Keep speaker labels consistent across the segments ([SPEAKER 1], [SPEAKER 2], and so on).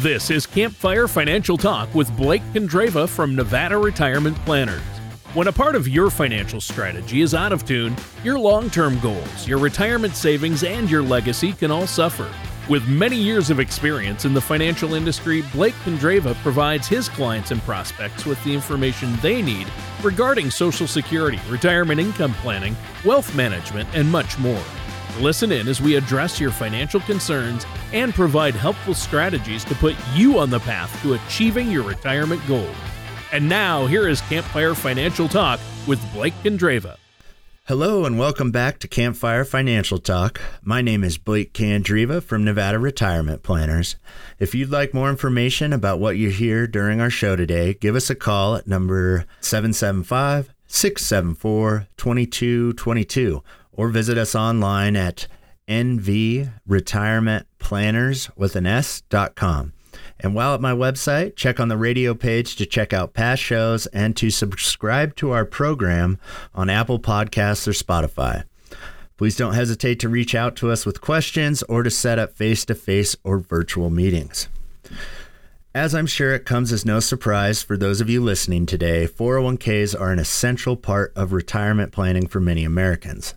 [SPEAKER 1] This is Campfire Financial Talk with Blake Condreva from Nevada Retirement Planners. When a part of your financial strategy is out of tune, your long term goals, your retirement savings, and your legacy can all suffer. With many years of experience in the financial industry, Blake Condreva provides his clients and prospects with the information they need regarding Social Security, retirement income planning, wealth management, and much more. Listen in as we address your financial concerns and provide helpful strategies to put you on the path to achieving your retirement goals. And now, here is Campfire Financial Talk with Blake Condreva.
[SPEAKER 2] Hello and welcome back to Campfire Financial Talk. My name is Blake Condreva from Nevada Retirement Planners. If you'd like more information about what you hear during our show today, give us a call at number 775 674 2222 or visit us online at nvretirementplanners with an S.com. And while at my website, check on the radio page to check out past shows and to subscribe to our program on Apple Podcasts or Spotify. Please don't hesitate to reach out to us with questions or to set up face to face or virtual meetings. As I'm sure it comes as no surprise for those of you listening today, 401ks are an essential part of retirement planning for many Americans.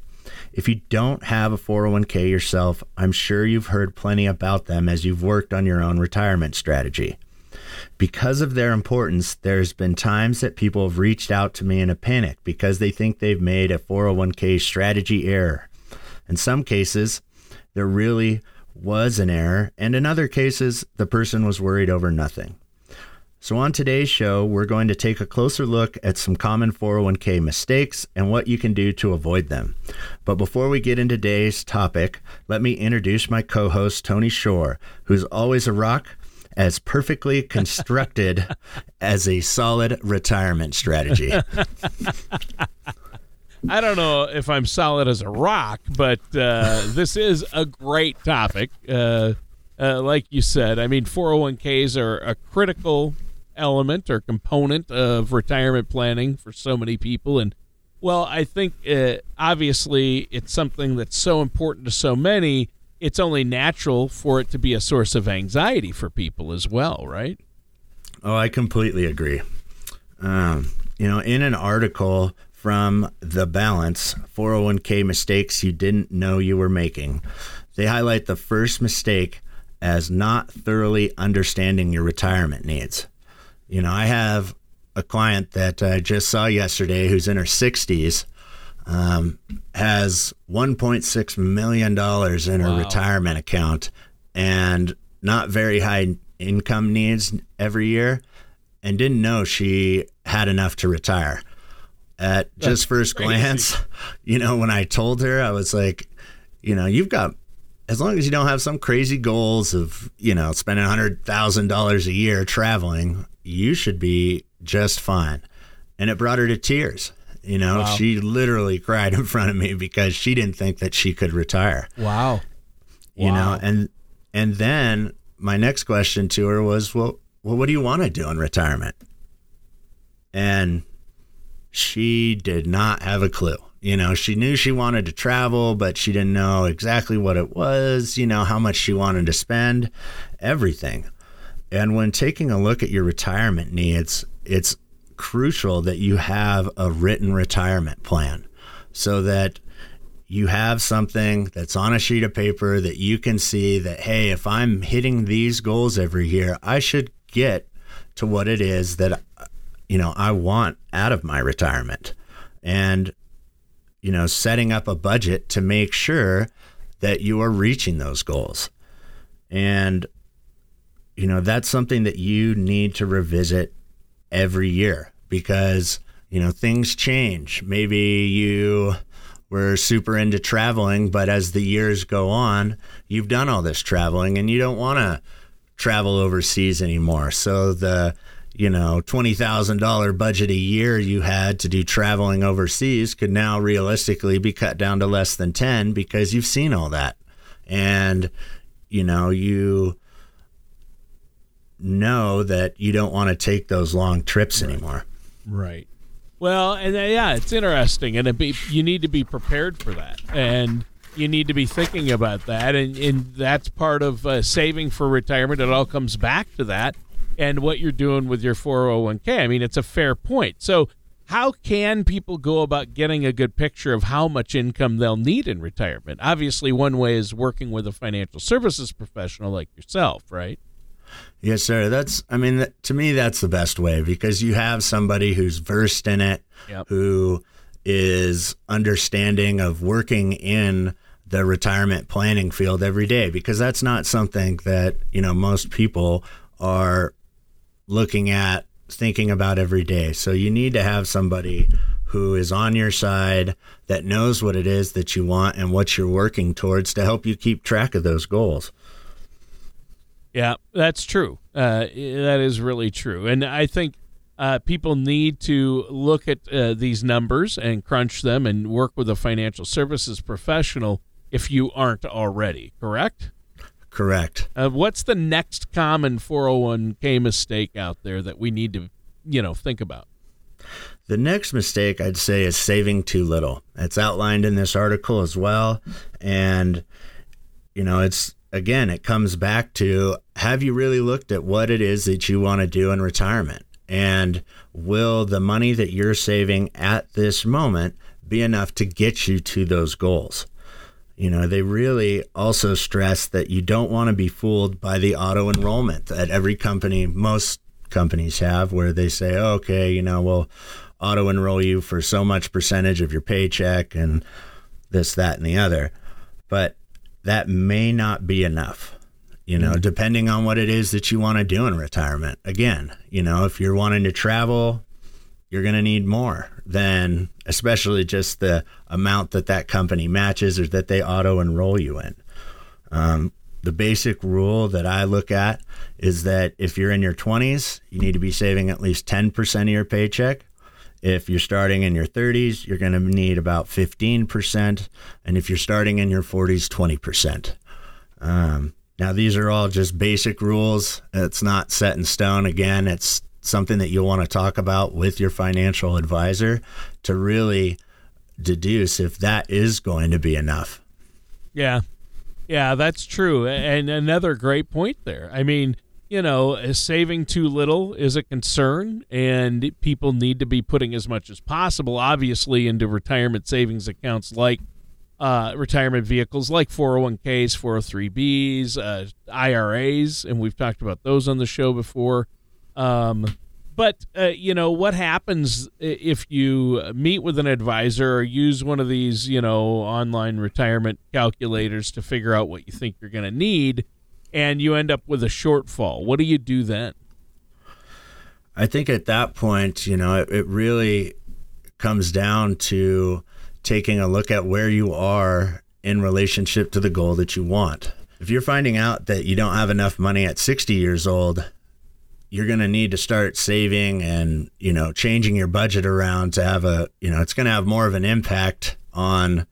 [SPEAKER 2] If you don't have a 401k yourself, I'm sure you've heard plenty about them as you've worked on your own retirement strategy. Because of their importance, there's been times that people have reached out to me in a panic because they think they've made a 401k strategy error. In some cases, there really was an error, and in other cases, the person was worried over nothing. So, on today's show, we're going to take a closer look at some common 401k mistakes and what you can do to avoid them. But before we get into today's topic, let me introduce my co host, Tony Shore, who's always a rock, as perfectly constructed as a solid retirement strategy.
[SPEAKER 1] I don't know if I'm solid as a rock, but uh, this is a great topic. Uh, uh, like you said, I mean, 401ks are a critical element or component of retirement planning for so many people. And well, I think uh, obviously it's something that's so important to so many. It's only natural for it to be a source of anxiety for people as well, right?
[SPEAKER 2] Oh, I completely agree. Um, you know, in an article from The Balance 401k mistakes you didn't know you were making, they highlight the first mistake as not thoroughly understanding your retirement needs. You know, I have a client that I just saw yesterday who's in her 60s, um, has $1.6 million in her wow. retirement account and not very high income needs every year, and didn't know she had enough to retire. At That's just first crazy. glance, you know, when I told her, I was like, you know, you've got as long as you don't have some crazy goals of you know spending hundred thousand dollars a year traveling, you should be just fine. And it brought her to tears. You know, wow. she literally cried in front of me because she didn't think that she could retire.
[SPEAKER 1] Wow.
[SPEAKER 2] You wow. know, and and then my next question to her was, "Well, well, what do you want to do in retirement?" And she did not have a clue. You know, she knew she wanted to travel, but she didn't know exactly what it was, you know, how much she wanted to spend, everything. And when taking a look at your retirement needs, it's crucial that you have a written retirement plan so that you have something that's on a sheet of paper that you can see that, hey, if I'm hitting these goals every year, I should get to what it is that, you know, I want out of my retirement. And, you know, setting up a budget to make sure that you are reaching those goals. And you know, that's something that you need to revisit every year because, you know, things change. Maybe you were super into traveling, but as the years go on, you've done all this traveling and you don't want to travel overseas anymore. So the, you know, $20,000 budget a year you had to do traveling overseas could now realistically be cut down to less than 10 because you've seen all that. And, you know, you know that you don't want to take those long trips
[SPEAKER 1] right.
[SPEAKER 2] anymore.
[SPEAKER 1] Right. Well, and uh, yeah, it's interesting, and it be, you need to be prepared for that. And you need to be thinking about that, and, and that's part of uh, saving for retirement. It all comes back to that, and what you're doing with your 401k. I mean, it's a fair point. So, how can people go about getting a good picture of how much income they'll need in retirement? Obviously, one way is working with a financial services professional like yourself, right?
[SPEAKER 2] Yes, sir. That's, I mean, to me, that's the best way because you have somebody who's versed in it, yep. who is understanding of working in the retirement planning field every day because that's not something that, you know, most people are looking at thinking about every day. So you need to have somebody who is on your side that knows what it is that you want and what you're working towards to help you keep track of those goals.
[SPEAKER 1] Yeah, that's true. Uh, that is really true. And I think uh, people need to look at uh, these numbers and crunch them and work with a financial services professional if you aren't already, correct?
[SPEAKER 2] Correct.
[SPEAKER 1] Uh, what's the next common 401k mistake out there that we need to, you know, think about?
[SPEAKER 2] The next mistake I'd say is saving too little. It's outlined in this article as well. And, you know, it's again, it comes back to have you really looked at what it is that you want to do in retirement? And will the money that you're saving at this moment be enough to get you to those goals? You know, they really also stress that you don't want to be fooled by the auto enrollment that every company, most companies have, where they say, okay, you know, we'll auto enroll you for so much percentage of your paycheck and this, that, and the other. But that may not be enough you know, mm-hmm. depending on what it is that you want to do in retirement. Again, you know, if you're wanting to travel, you're going to need more than especially just the amount that that company matches or that they auto enroll you in. Um, the basic rule that I look at is that if you're in your 20s, you need to be saving at least 10% of your paycheck. If you're starting in your 30s, you're going to need about 15%. And if you're starting in your 40s, 20%. Um, now, these are all just basic rules. It's not set in stone. Again, it's something that you'll want to talk about with your financial advisor to really deduce if that is going to be enough.
[SPEAKER 1] Yeah. Yeah, that's true. And another great point there. I mean, you know, saving too little is a concern, and people need to be putting as much as possible, obviously, into retirement savings accounts like uh, retirement vehicles, like 401ks, 403bs, uh, IRAs, and we've talked about those on the show before. Um, but uh, you know what happens if you meet with an advisor or use one of these, you know, online retirement calculators to figure out what you think you're going to need and you end up with a shortfall. What do you do then?
[SPEAKER 2] I think at that point, you know, it, it really comes down to taking a look at where you are in relationship to the goal that you want. If you're finding out that you don't have enough money at 60 years old, you're going to need to start saving and, you know, changing your budget around to have a, you know, it's going to have more of an impact on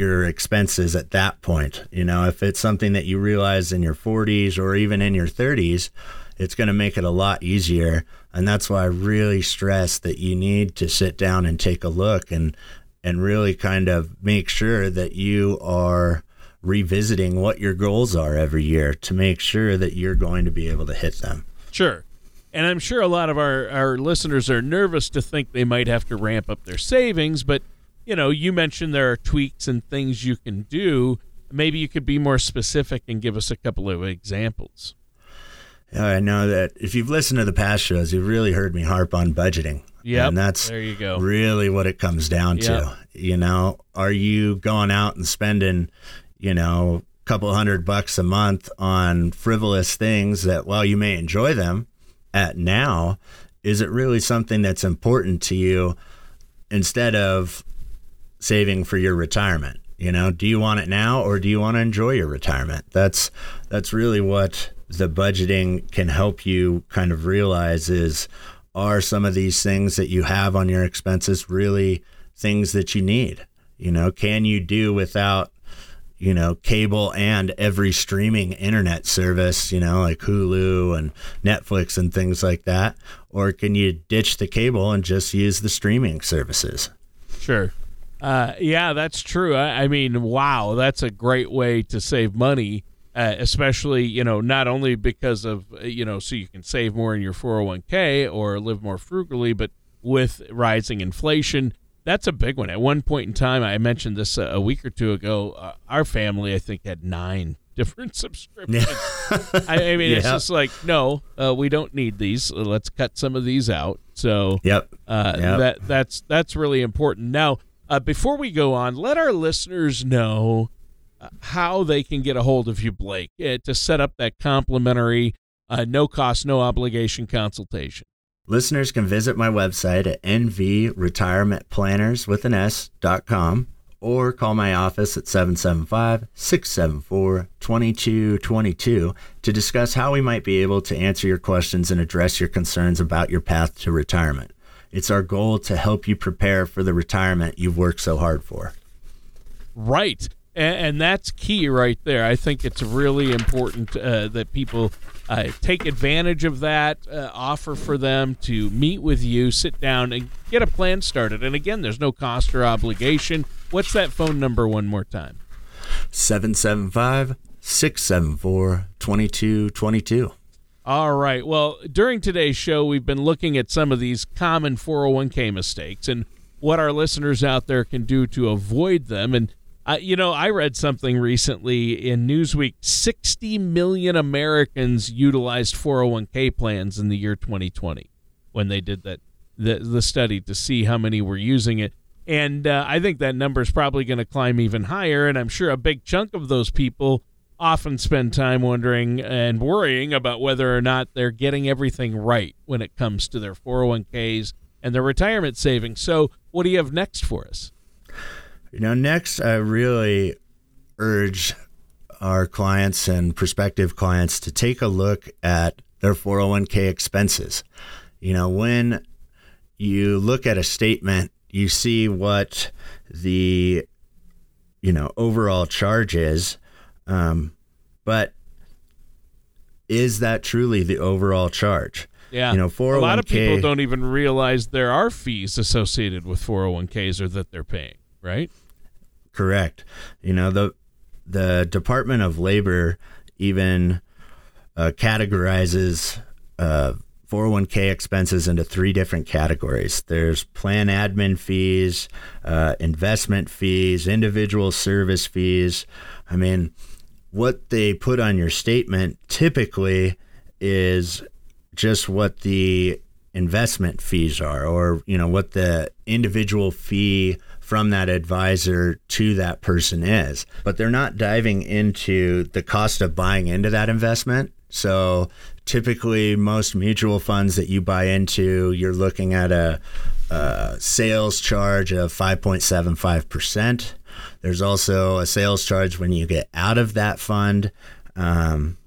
[SPEAKER 2] your expenses at that point. You know, if it's something that you realize in your 40s or even in your 30s, it's going to make it a lot easier. And that's why I really stress that you need to sit down and take a look and and really kind of make sure that you are revisiting what your goals are every year to make sure that you're going to be able to hit them.
[SPEAKER 1] Sure. And I'm sure a lot of our, our listeners are nervous to think they might have to ramp up their savings, but you know, you mentioned there are tweaks and things you can do. Maybe you could be more specific and give us a couple of examples.
[SPEAKER 2] I know that if you've listened to the past shows, you've really heard me harp on budgeting.
[SPEAKER 1] Yeah,
[SPEAKER 2] and that's
[SPEAKER 1] there you go.
[SPEAKER 2] Really, what it comes down yep. to. You know, are you going out and spending, you know, a couple hundred bucks a month on frivolous things that, while you may enjoy them at now, is it really something that's important to you instead of saving for your retirement? You know, do you want it now or do you want to enjoy your retirement? That's that's really what the budgeting can help you kind of realize is are some of these things that you have on your expenses really things that you need? You know, can you do without, you know, cable and every streaming internet service, you know, like Hulu and Netflix and things like that? Or can you ditch the cable and just use the streaming services?
[SPEAKER 1] Sure. Uh, yeah, that's true. I, I, mean, wow, that's a great way to save money, uh, especially you know not only because of uh, you know so you can save more in your 401k or live more frugally, but with rising inflation. That's a big one. At one point in time, I mentioned this a, a week or two ago. Uh, our family, I think, had nine different subscriptions. I, I, mean, yeah. it's just like, no, uh, we don't need these. Let's cut some of these out. So,
[SPEAKER 2] yep,
[SPEAKER 1] uh, yep. that that's that's really important. Now, uh, before we go on, let our listeners know uh, how they can get a hold of you, Blake, uh, to set up that complimentary, uh, no cost, no obligation consultation.
[SPEAKER 2] Listeners can visit my website at nvretirementplanners an S.com or call my office at 775 674 2222 to discuss how we might be able to answer your questions and address your concerns about your path to retirement. It's our goal to help you prepare for the retirement you've worked so hard for.
[SPEAKER 1] Right. And, that's key right there. I think it's really important uh, that people uh, take advantage of that uh, offer for them to meet with you, sit down, and get a plan started. And again, there's no cost or obligation. What's that phone number one more time?
[SPEAKER 2] 775 674 2222.
[SPEAKER 1] All right. Well, during today's show, we've been looking at some of these common 401k mistakes and what our listeners out there can do to avoid them. And uh, you know, I read something recently in Newsweek 60 million Americans utilized 401k plans in the year 2020 when they did that the, the study to see how many were using it. And uh, I think that number is probably going to climb even higher. And I'm sure a big chunk of those people often spend time wondering and worrying about whether or not they're getting everything right when it comes to their 401ks and their retirement savings. So, what do you have next for us?
[SPEAKER 2] You know, next, I really urge our clients and prospective clients to take a look at their 401k expenses. You know, when you look at a statement, you see what the you know overall charge is, um, but is that truly the overall charge?
[SPEAKER 1] Yeah. You know, 401k. A lot of people don't even realize there are fees associated with 401ks or that they're paying, right?
[SPEAKER 2] Correct. You know, the the Department of Labor even uh, categorizes uh, 401k expenses into three different categories. There's plan admin fees, uh, investment fees, individual service fees. I mean, what they put on your statement typically is just what the investment fees are or you know what the individual fee from that advisor to that person is. But they're not diving into the cost of buying into that investment. So typically, most mutual funds that you buy into, you're looking at a, a sales charge of 5.75%. There's also a sales charge when you get out of that fund. Um,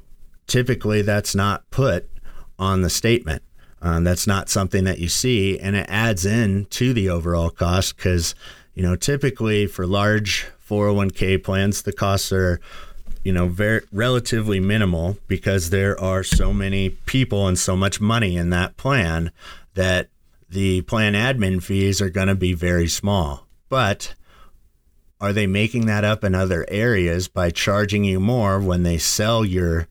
[SPEAKER 2] typically, that's not put on the statement. Um, that's not something that you see, and it adds in to the overall cost because you know, typically for large 401k plans, the costs are, you know, very relatively minimal because there are so many people and so much money in that plan that the plan admin fees are going to be very small. But are they making that up in other areas by charging you more when they sell your,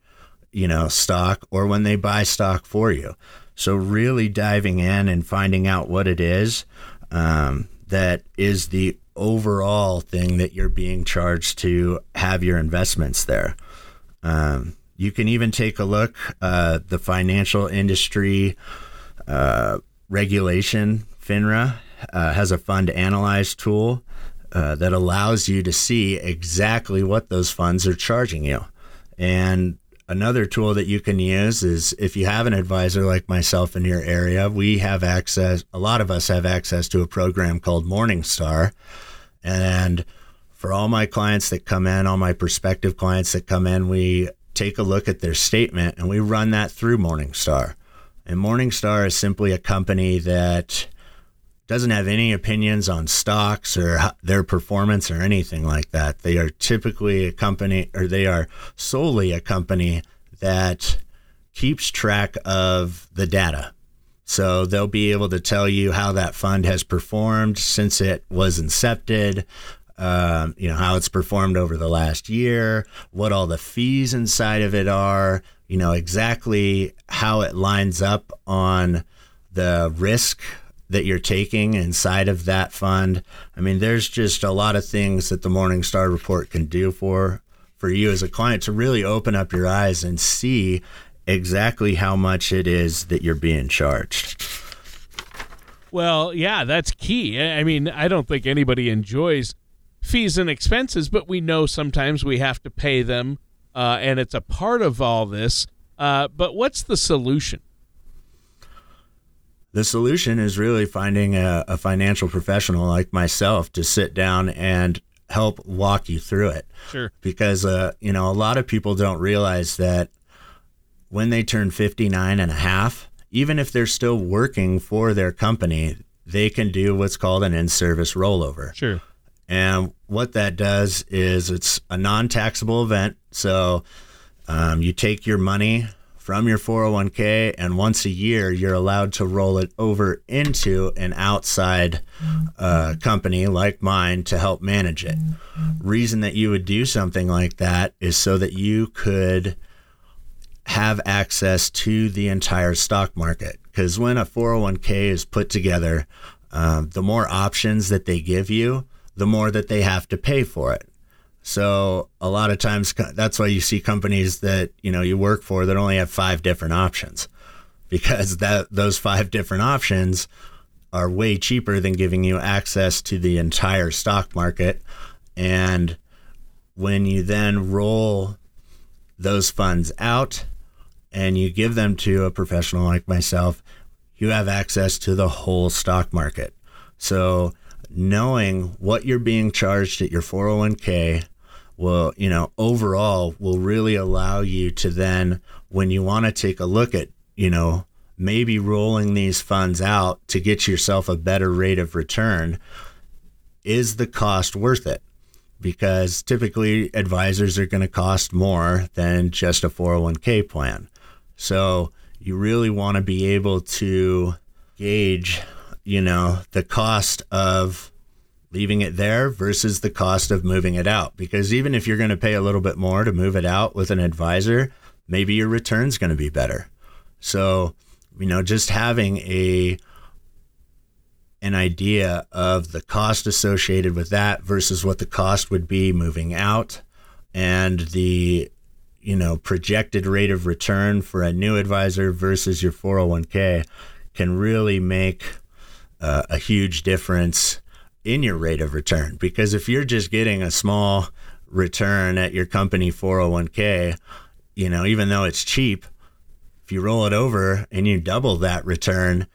[SPEAKER 2] you know, stock or when they buy stock for you? So really diving in and finding out what it is. Um, that is the overall thing that you're being charged to have your investments there. Um, you can even take a look. Uh, the financial industry uh, regulation, FINRA, uh, has a fund analyze tool uh, that allows you to see exactly what those funds are charging you. And Another tool that you can use is if you have an advisor like myself in your area, we have access, a lot of us have access to a program called Morningstar. And for all my clients that come in, all my prospective clients that come in, we take a look at their statement and we run that through Morningstar. And Morningstar is simply a company that doesn't have any opinions on stocks or their performance or anything like that. They are typically a company, or they are solely a company that keeps track of the data. So they'll be able to tell you how that fund has performed since it was incepted, um, you know, how it's performed over the last year, what all the fees inside of it are, you know, exactly how it lines up on the risk that you're taking inside of that fund. I mean, there's just a lot of things that the Morningstar report can do for for you as a client to really open up your eyes and see exactly how much it is that you're being charged.
[SPEAKER 1] Well, yeah, that's key. I mean, I don't think anybody enjoys fees and expenses, but we know sometimes we have to pay them, uh, and it's a part of all this. Uh, but what's the solution?
[SPEAKER 2] The solution is really finding a, a financial professional like myself to sit down and help walk you through it.
[SPEAKER 1] Sure.
[SPEAKER 2] Because, uh, you know, a lot of people don't realize that when they turn 59 and a half, even if they're still working for their company, they can do what's called an in service rollover.
[SPEAKER 1] Sure.
[SPEAKER 2] And what that does is it's a non taxable event. So um, you take your money from your 401k, and once a year, you're allowed to roll it over into an outside uh, company like mine to help manage it. Reason that you would do something like that is so that you could have access to the entire stock market. Because when a 401k is put together, uh, the more options that they give you, the more that they have to pay for it. So a lot of times that's why you see companies that, you know, you work for that only have five different options because that those five different options are way cheaper than giving you access to the entire stock market and when you then roll those funds out and you give them to a professional like myself, you have access to the whole stock market. So knowing what you're being charged at your 401k will, you know, overall will really allow you to then, when you want to take a look at, you know, maybe rolling these funds out to get yourself a better rate of return, is the cost worth it? Because typically advisors are going to cost more than just a 401k plan. So you really want to be able to gauge, you know, the cost of leaving it there versus the cost of moving it out. Because even if you're going to pay a little bit more to move it out with an advisor, maybe your return's going to be better. So, you know, just having a an idea of the cost associated with that versus what the cost would be moving out and the you know projected rate of return for a new advisor versus your 401k can really make uh, a huge difference in your rate of return. Because if you're just getting a small return at your company 401k, you know, even though it's cheap, if you roll it over and you double that return,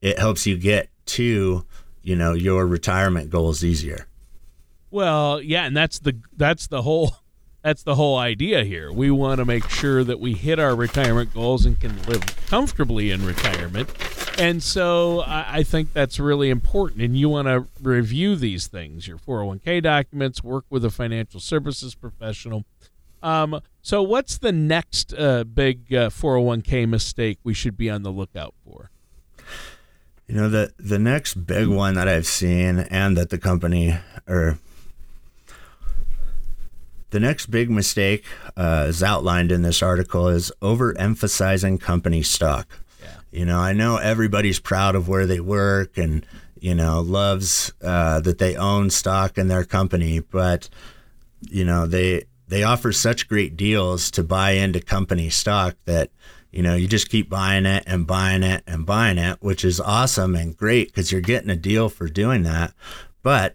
[SPEAKER 2] it helps you get to, you know, your retirement goals easier.
[SPEAKER 1] Well, yeah, and that's the that's the whole that's the whole idea here. We want to make sure that we hit our retirement goals and can live comfortably in retirement. And so I, I think that's really important. And you want to review these things your 401k documents, work with a financial services professional. Um, so, what's the next uh, big uh, 401k mistake we should be on the lookout for?
[SPEAKER 2] You know, the, the next big one that I've seen and that the company or the next big mistake, uh, is outlined in this article, is overemphasizing company stock. You know, I know everybody's proud of where they work and you know loves uh, that they own stock in their company, but you know they they offer such great deals to buy into company stock that you know you just keep buying it and buying it and buying it, which is awesome and great because you're getting a deal for doing that, but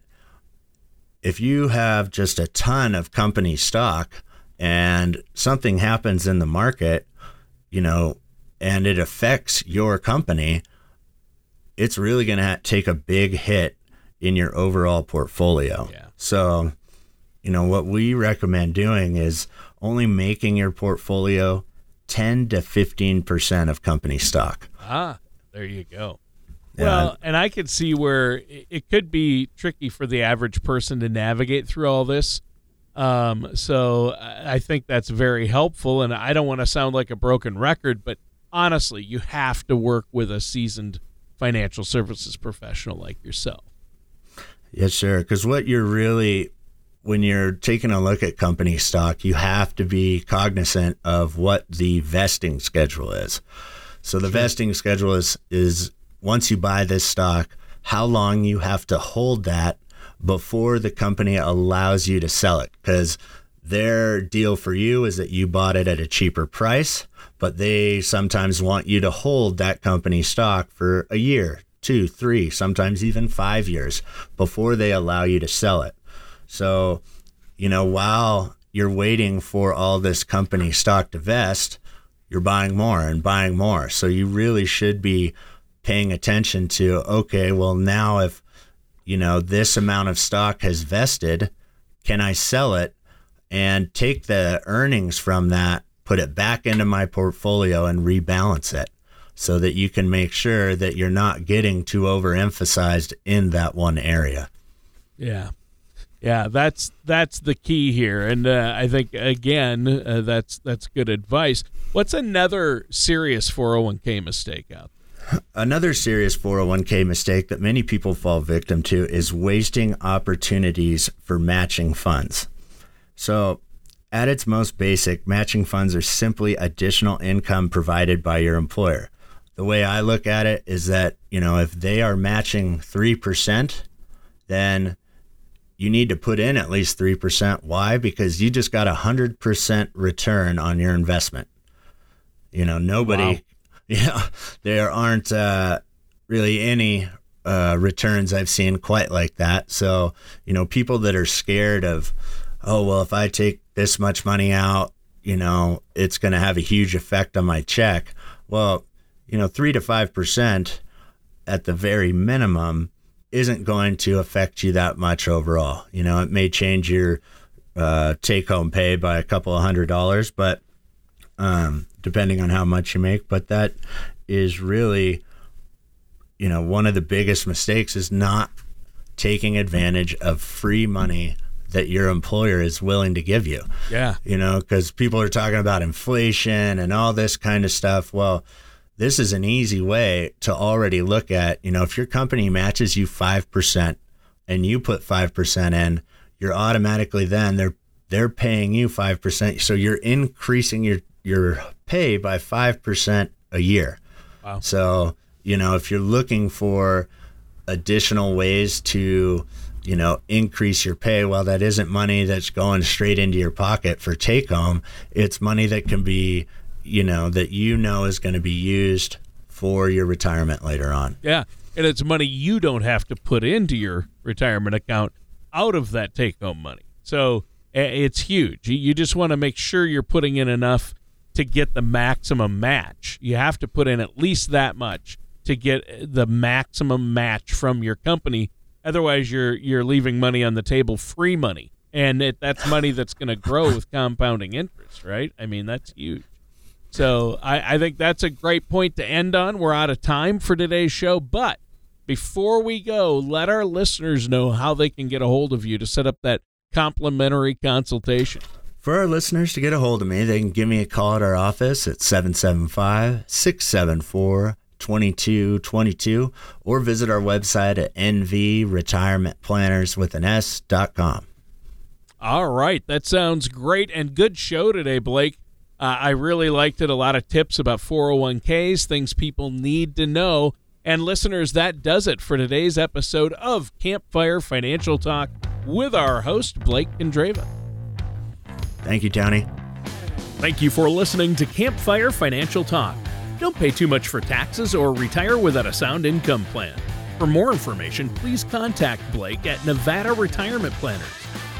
[SPEAKER 2] if you have just a ton of company stock and something happens in the market, you know, and it affects your company, it's really going to take a big hit in your overall portfolio.
[SPEAKER 1] Yeah.
[SPEAKER 2] So, you know, what we recommend doing is only making your portfolio 10 to 15% of company stock.
[SPEAKER 1] Ah, there you go. Well, and I could see where it could be tricky for the average person to navigate through all this. Um, so I think that's very helpful. And I don't want to sound like a broken record, but honestly, you have to work with a seasoned financial services professional like yourself.
[SPEAKER 2] Yes, sir. Because what you're really, when you're taking a look at company stock, you have to be cognizant of what the vesting schedule is. So the sure. vesting schedule is is once you buy this stock, how long you have to hold that before the company allows you to sell it. Because their deal for you is that you bought it at a cheaper price, but they sometimes want you to hold that company stock for a year, two, three, sometimes even five years before they allow you to sell it. So, you know, while you're waiting for all this company stock to vest, you're buying more and buying more. So you really should be paying attention to okay, well, now if, you know, this amount of stock has vested, can I sell it and take the earnings from that, put it back into my portfolio and rebalance it? so that you can make sure that you're not getting too overemphasized in that one area.
[SPEAKER 1] Yeah. Yeah, that's that's the key here, and uh, I think again uh, that's that's good advice. What's another serious 401k mistake out
[SPEAKER 2] there? Another serious 401k mistake that many people fall victim to is wasting opportunities for matching funds. So, at its most basic, matching funds are simply additional income provided by your employer the way I look at it is that, you know, if they are matching 3%, then you need to put in at least 3%. Why? Because you just got a 100% return on your investment. You know, nobody, wow. you know, there aren't uh, really any uh, returns I've seen quite like that. So, you know, people that are scared of, oh, well, if I take this much money out, you know, it's going to have a huge effect on my check. Well, you know, three to five percent at the very minimum isn't going to affect you that much overall. You know, it may change your uh, take home pay by a couple of hundred dollars, but um, depending on how much you make. But that is really, you know, one of the biggest mistakes is not taking advantage of free money that your employer is willing to give you.
[SPEAKER 1] Yeah.
[SPEAKER 2] You know, because people are talking about inflation and all this kind of stuff. Well, this is an easy way to already look at, you know, if your company matches you 5% and you put 5% in, you're automatically then they're they're paying you 5%. So you're increasing your your pay by 5% a year. Wow. So, you know, if you're looking for additional ways to, you know, increase your pay, well, that isn't money that's going straight into your pocket for take home. It's money that can be you know that you know is going to be used for your retirement later on.
[SPEAKER 1] Yeah, and it's money you don't have to put into your retirement account out of that take home money. So it's huge. You just want to make sure you're putting in enough to get the maximum match. You have to put in at least that much to get uh, the maximum match from your company. Otherwise, you're you're leaving money on the table, free money, and it, that's money that's going to grow with compounding interest, right? I mean, that's huge. So I, I think that's a great point to end on. We're out of time for today's show, but before we go, let our listeners know how they can get a hold of you to set up that complimentary consultation.
[SPEAKER 2] For our listeners to get a hold of me, they can give me a call at our office at 775 674 2222 or visit our website at nvretirementplanners with an S.com.
[SPEAKER 1] All right. That sounds great and good show today, Blake. Uh, I really liked it. A lot of tips about 401ks, things people need to know. And listeners, that does it for today's episode of Campfire Financial Talk with our host, Blake Condreva.
[SPEAKER 2] Thank you, Tony.
[SPEAKER 1] Thank you for listening to Campfire Financial Talk. Don't pay too much for taxes or retire without a sound income plan. For more information, please contact Blake at Nevada Retirement Planners.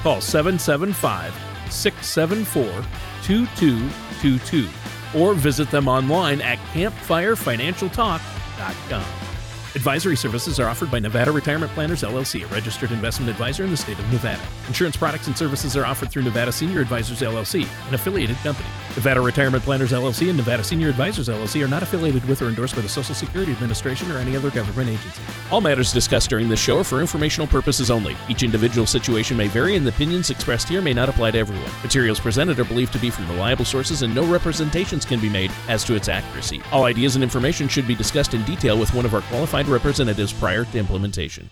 [SPEAKER 1] Call 775 674 2222 or visit them online at campfirefinancialtalk.com. Advisory services are offered by Nevada Retirement Planners LLC, a registered investment advisor in the state of Nevada. Insurance products and services are offered through Nevada Senior Advisors LLC, an affiliated company. Nevada Retirement Planners LLC and Nevada Senior Advisors LLC are not affiliated with or endorsed by the Social Security Administration or any other government agency. All matters discussed during this show are for informational purposes only. Each individual situation may vary, and the opinions expressed here may not apply to everyone. Materials presented are believed to be from reliable sources, and no representations can be made as to its accuracy. All ideas and information should be discussed in detail with one of our representatives prior to implementation.